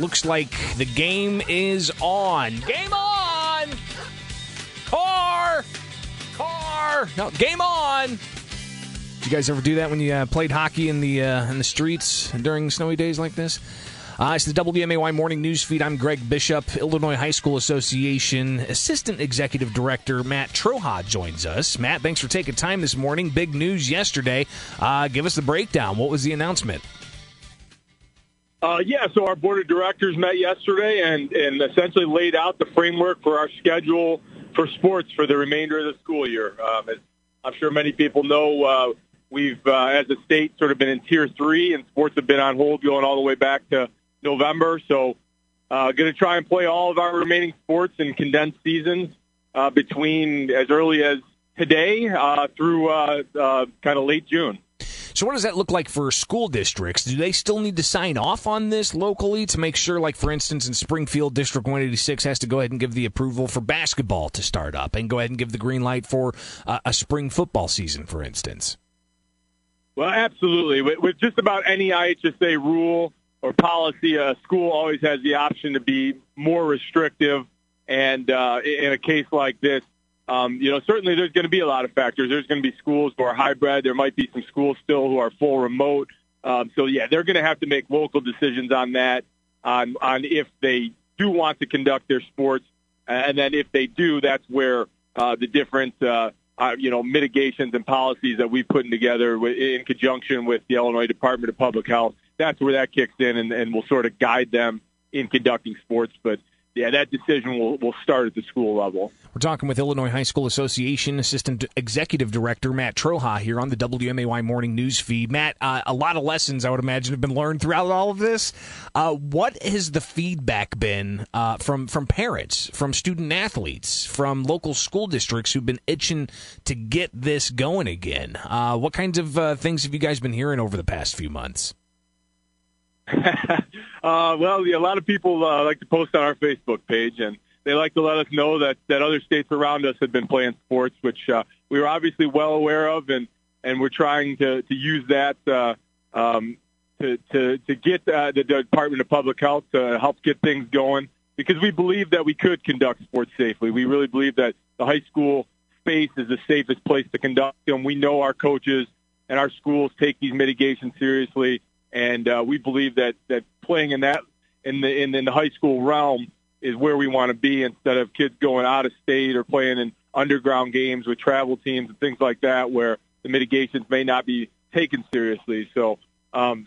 looks like the game is on. Game on! Car! Car! No, game on! Did you guys ever do that when you uh, played hockey in the uh, in the streets during snowy days like this? Uh, it's the WMAY Morning News Feed. I'm Greg Bishop, Illinois High School Association Assistant Executive Director Matt Troha joins us. Matt, thanks for taking time this morning. Big news yesterday. Uh, give us the breakdown. What was the announcement? Uh, yeah, so our board of directors met yesterday and, and essentially laid out the framework for our schedule for sports for the remainder of the school year. Um, as I'm sure many people know, uh, we've, uh, as a state, sort of been in tier three, and sports have been on hold going all the way back to November. So, uh, going to try and play all of our remaining sports in condensed seasons uh, between as early as today uh, through uh, uh, kind of late June. So, what does that look like for school districts? Do they still need to sign off on this locally to make sure, like, for instance, in Springfield, District 186 has to go ahead and give the approval for basketball to start up and go ahead and give the green light for uh, a spring football season, for instance? Well, absolutely. With, with just about any IHSA rule, or policy, a school always has the option to be more restrictive. And uh, in a case like this, um, you know, certainly there's going to be a lot of factors. There's going to be schools who are hybrid. There might be some schools still who are full remote. Um, so yeah, they're going to have to make local decisions on that, on on if they do want to conduct their sports, and then if they do, that's where uh, the different uh, uh, you know mitigations and policies that we've put together in conjunction with the Illinois Department of Public Health that's where that kicks in and, and will sort of guide them in conducting sports. But yeah, that decision will, will start at the school level. We're talking with Illinois High School Association Assistant Executive Director Matt Troha here on the WMAY Morning News Feed. Matt, uh, a lot of lessons I would imagine have been learned throughout all of this. Uh, what has the feedback been uh, from from parents, from student athletes, from local school districts who've been itching to get this going again? Uh, what kinds of uh, things have you guys been hearing over the past few months? uh, well, yeah, a lot of people uh, like to post on our Facebook page, and they like to let us know that that other states around us have been playing sports, which uh, we were obviously well aware of, and and we're trying to to use that uh, um, to to to get uh, the Department of Public Health to help get things going because we believe that we could conduct sports safely. We really believe that the high school space is the safest place to conduct them. We know our coaches and our schools take these mitigations seriously and uh, we believe that that playing in that in the in, in the high school realm is where we want to be instead of kids going out of state or playing in underground games with travel teams and things like that where the mitigations may not be taken seriously. So um,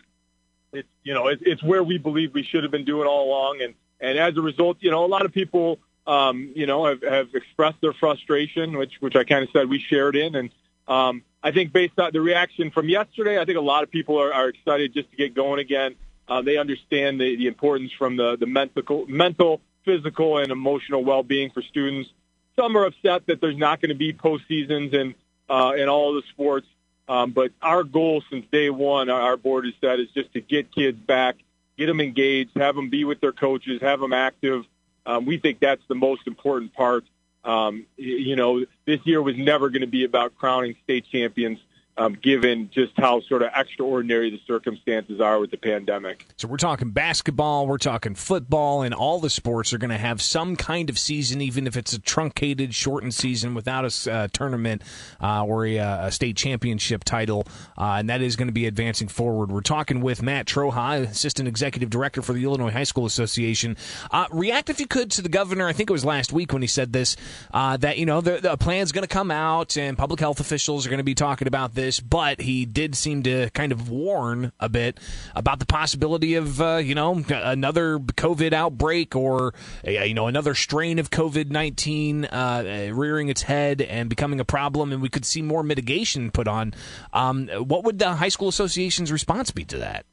it's you know it's, it's where we believe we should have been doing all along, and and as a result, you know a lot of people um, you know have, have expressed their frustration, which which I kind of said we shared in, and um, I think based on the reaction from yesterday, I think a lot of people are, are excited just to get going again. Uh, they understand the, the importance from the, the mental, mental, physical, and emotional well-being for students. Some are upset that there's not going to be postseasons in uh, in all the sports. Um, but our goal since day one, our board has said, is just to get kids back, get them engaged, have them be with their coaches, have them active. Um, we think that's the most important part um, you know, this year was never going to be about crowning state champions um, given just how sort of extraordinary the circumstances are with the pandemic. So we're talking basketball, we're talking football, and all the sports are going to have some kind of season, even if it's a truncated, shortened season without a uh, tournament uh, or a, uh, a, state championship title, uh, and that is going to be advancing forward. We're talking with Matt Troha, Assistant Executive Director for the Illinois High School Association. Uh, react, if you could, to the governor. I think it was last week when he said this uh, that you know the, the plan's going to come out, and public health officials are going to be talking about this this, but he did seem to kind of warn a bit about the possibility of, uh, you know, another COVID outbreak or, uh, you know, another strain of COVID 19 uh, rearing its head and becoming a problem, and we could see more mitigation put on. Um, what would the high school association's response be to that?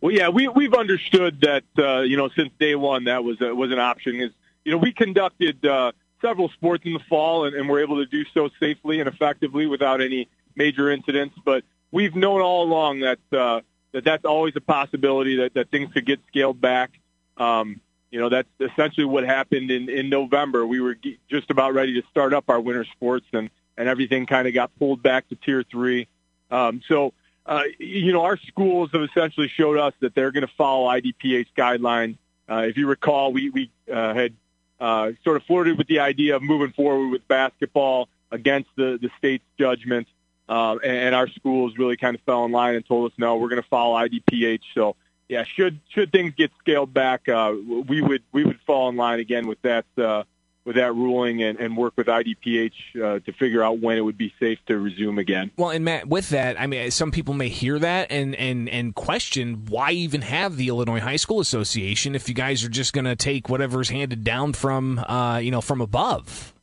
Well, yeah, we we've understood that uh, you know since day one that was a, was an option. Is you know we conducted uh, several sports in the fall, and, and we're able to do so safely and effectively without any major incidents. But we've known all along that uh, that that's always a possibility that, that things could get scaled back. Um, you know, that's essentially what happened in, in November. We were just about ready to start up our winter sports, and and everything kind of got pulled back to tier three. Um, so uh, you know, our schools have essentially showed us that they're going to follow IDPH guidelines. Uh, if you recall, we we uh, had uh, sort of flirted with the idea of moving forward with basketball against the the state's judgment, uh, and, and our schools really kind of fell in line and told us, no, we're going to follow IDPH. So, yeah, should should things get scaled back, uh, we would we would fall in line again with that. Uh, with that ruling and, and work with IDPH uh, to figure out when it would be safe to resume again. Well, and Matt, with that, I mean, some people may hear that and and and question why even have the Illinois High School Association if you guys are just going to take whatever's handed down from uh, you know from above.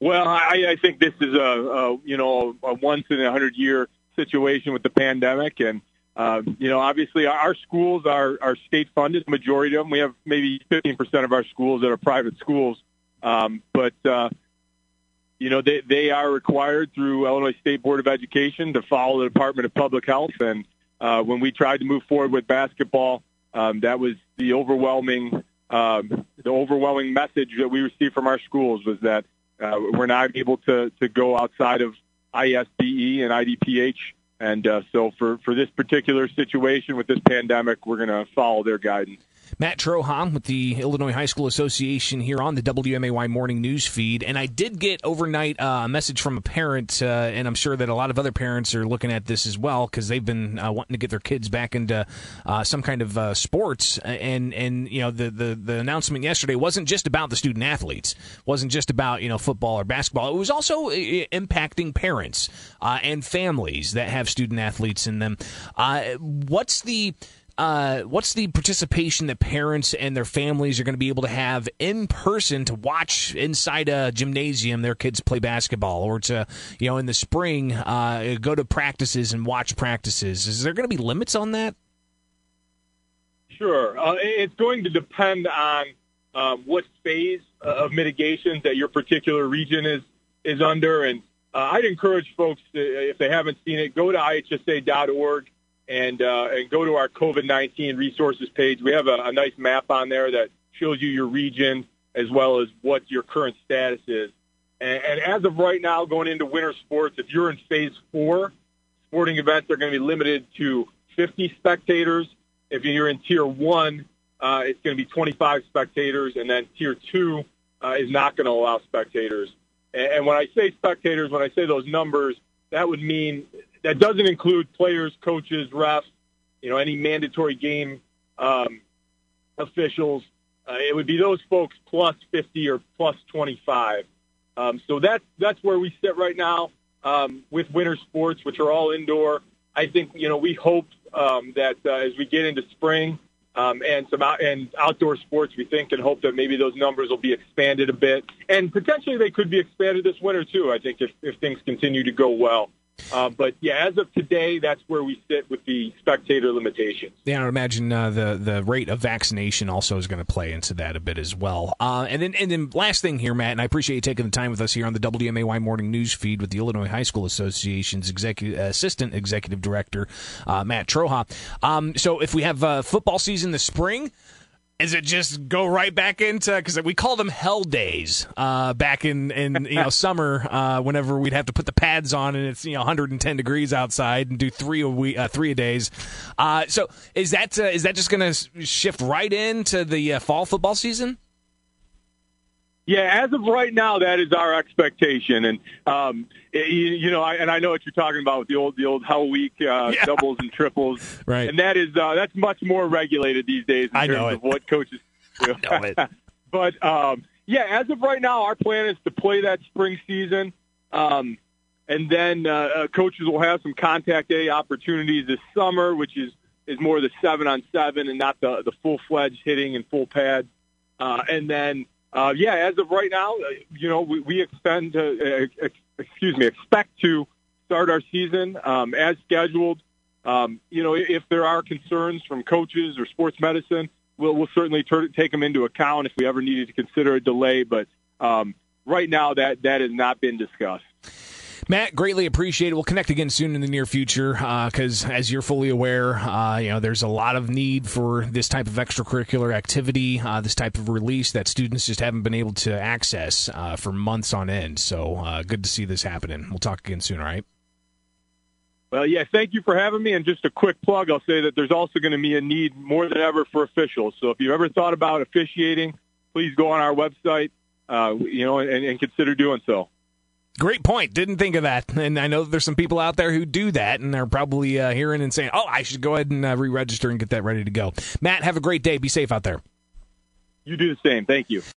Well, I, I think this is a, a you know a once in a hundred year situation with the pandemic and uh, you know, obviously our schools are, are state funded, majority of them. We have maybe 15% of our schools that are private schools. Um, but, uh, you know, they, they are required through Illinois State Board of Education to follow the Department of Public Health. And uh, when we tried to move forward with basketball, um, that was the overwhelming, um, the overwhelming message that we received from our schools was that uh, we're not able to, to go outside of ISBE and IDPH and uh, so for, for this particular situation with this pandemic, we're going to follow their guidance. Matt Troha with the Illinois High School Association here on the WMAY morning news feed. And I did get overnight uh, a message from a parent, uh, and I'm sure that a lot of other parents are looking at this as well because they've been uh, wanting to get their kids back into uh, some kind of uh, sports. And and you know the, the the announcement yesterday wasn't just about the student athletes, wasn't just about you know football or basketball. It was also impacting parents and families that have student athletes in them. what's the uh, what's the participation that parents and their families are going to be able to have in person to watch inside a gymnasium their kids play basketball or to you know in the spring uh, go to practices and watch practices? Is there going to be limits on that? Sure. Uh, it's going to depend on um, what phase of mitigation that your particular region is is under. And uh, i'd encourage folks to, if they haven't seen it go to ihsa.org and uh, and go to our COVID-19 resources page. We have a, a nice map on there that shows you your region as well as what your current status is. And, and as of right now, going into winter sports, if you're in phase four, sporting events are going to be limited to 50 spectators. If you're in tier one, uh, it's going to be 25 spectators, and then tier two uh, is not going to allow spectators. And, and when I say spectators, when I say those numbers, that would mean that doesn't include players, coaches, refs, you know, any mandatory game um, officials. Uh, it would be those folks plus 50 or plus 25. Um, so that's that's where we sit right now um, with winter sports, which are all indoor. I think you know we hope um, that uh, as we get into spring um, and some out, and outdoor sports, we think and hope that maybe those numbers will be expanded a bit, and potentially they could be expanded this winter too. I think if, if things continue to go well. Uh, but yeah, as of today, that's where we sit with the spectator limitations. Yeah, I would imagine uh, the the rate of vaccination also is going to play into that a bit as well. Uh, and then and then last thing here, Matt, and I appreciate you taking the time with us here on the WMAY morning news feed with the Illinois High School Association's executive assistant executive director uh, Matt Troha. Um, so if we have uh, football season this spring. Is it just go right back into because we call them hell days uh, back in in you know summer uh, whenever we'd have to put the pads on and it's you know 110 degrees outside and do three a week uh, three a days. Uh, so is that uh, is that just going to shift right into the uh, fall football season? Yeah, as of right now, that is our expectation, and um, it, you, you, know, I, and I know what you're talking about with the old the old Hell Week uh, yeah. doubles and triples, right? And that is uh, that's much more regulated these days in I terms of what coaches do. I know it. but um, yeah, as of right now, our plan is to play that spring season, um, and then uh, uh coaches will have some contact day opportunities this summer, which is is more the seven on seven and not the the full fledged hitting and full pads, uh, and then uh, yeah, as of right now, uh, you know, we, we to, uh, excuse me, expect to start our season um, as scheduled. Um, you know, if there are concerns from coaches or sports medicine, we'll, we'll certainly tur- take them into account if we ever needed to consider a delay. But um, right now, that that has not been discussed. Matt, greatly appreciate it. We'll connect again soon in the near future because, uh, as you're fully aware, uh, you know there's a lot of need for this type of extracurricular activity, uh, this type of release that students just haven't been able to access uh, for months on end. So, uh, good to see this happening. We'll talk again soon. All right. Well, yeah, thank you for having me. And just a quick plug, I'll say that there's also going to be a need more than ever for officials. So if you've ever thought about officiating, please go on our website, uh, you know, and, and consider doing so. Great point. Didn't think of that. And I know there's some people out there who do that and they're probably uh, hearing and saying, oh, I should go ahead and uh, re register and get that ready to go. Matt, have a great day. Be safe out there. You do the same. Thank you.